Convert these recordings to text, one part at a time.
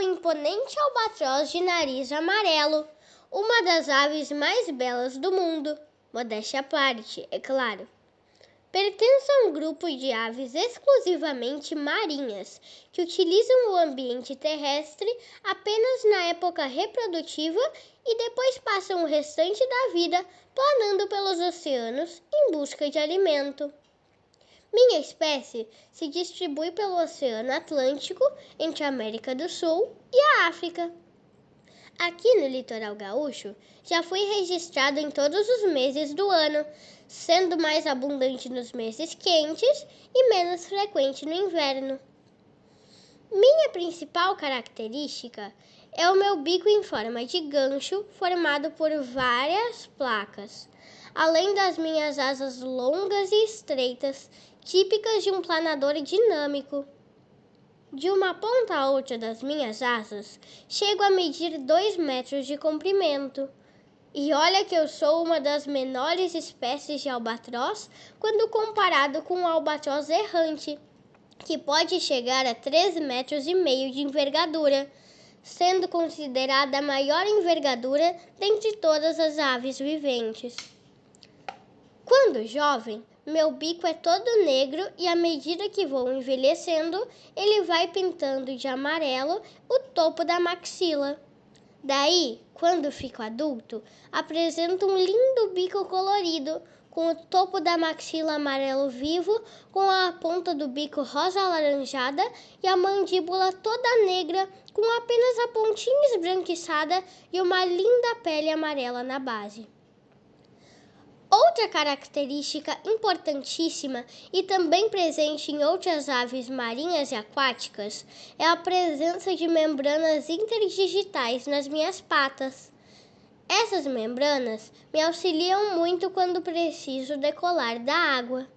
imponente albatroz de nariz amarelo, uma das aves mais belas do mundo. Modéstia à parte, é claro. Pertence a um grupo de aves exclusivamente marinhas, que utilizam o ambiente terrestre apenas na época reprodutiva e depois passam o restante da vida planando pelos oceanos em busca de alimento. Minha espécie se distribui pelo Oceano Atlântico, entre a América do Sul e a África. Aqui no litoral gaúcho, já fui registrado em todos os meses do ano, sendo mais abundante nos meses quentes e menos frequente no inverno. Minha principal característica é o meu bico em forma de gancho, formado por várias placas, além das minhas asas longas e estreitas, típicas de um planador dinâmico. De uma ponta a outra das minhas asas, chego a medir dois metros de comprimento. E olha que eu sou uma das menores espécies de albatroz quando comparado com o albatroz errante, que pode chegar a 3 metros e meio de envergadura, sendo considerada a maior envergadura dentre todas as aves viventes. Quando jovem, meu bico é todo negro e à medida que vou envelhecendo, ele vai pintando de amarelo o topo da maxila. Daí, quando fico adulto, apresento um lindo bico colorido, com o topo da maxila amarelo vivo, com a ponta do bico rosa alaranjada e a mandíbula toda negra, com apenas a pontinha esbranquiçada e uma linda pele amarela na base. Outra característica importantíssima e também presente em outras aves marinhas e aquáticas é a presença de membranas interdigitais nas minhas patas. Essas membranas me auxiliam muito quando preciso decolar da água.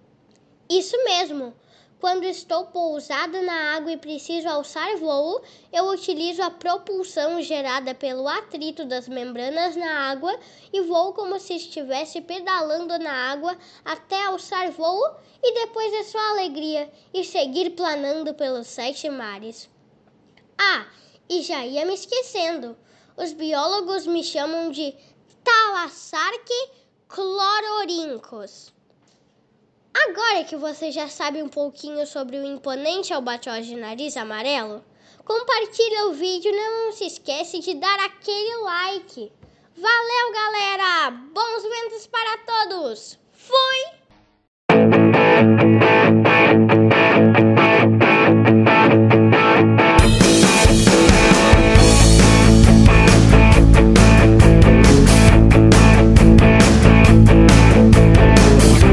Isso mesmo! Quando estou pousada na água e preciso alçar voo, eu utilizo a propulsão gerada pelo atrito das membranas na água e voo como se estivesse pedalando na água até alçar voo e depois é só alegria e seguir planando pelos sete mares. Ah, e já ia me esquecendo. Os biólogos me chamam de Thalassarque chlororincos. Agora que você já sabe um pouquinho sobre o imponente albatroz de nariz amarelo, compartilha o vídeo e não se esquece de dar aquele like. Valeu, galera! Bons ventos para todos! Fui!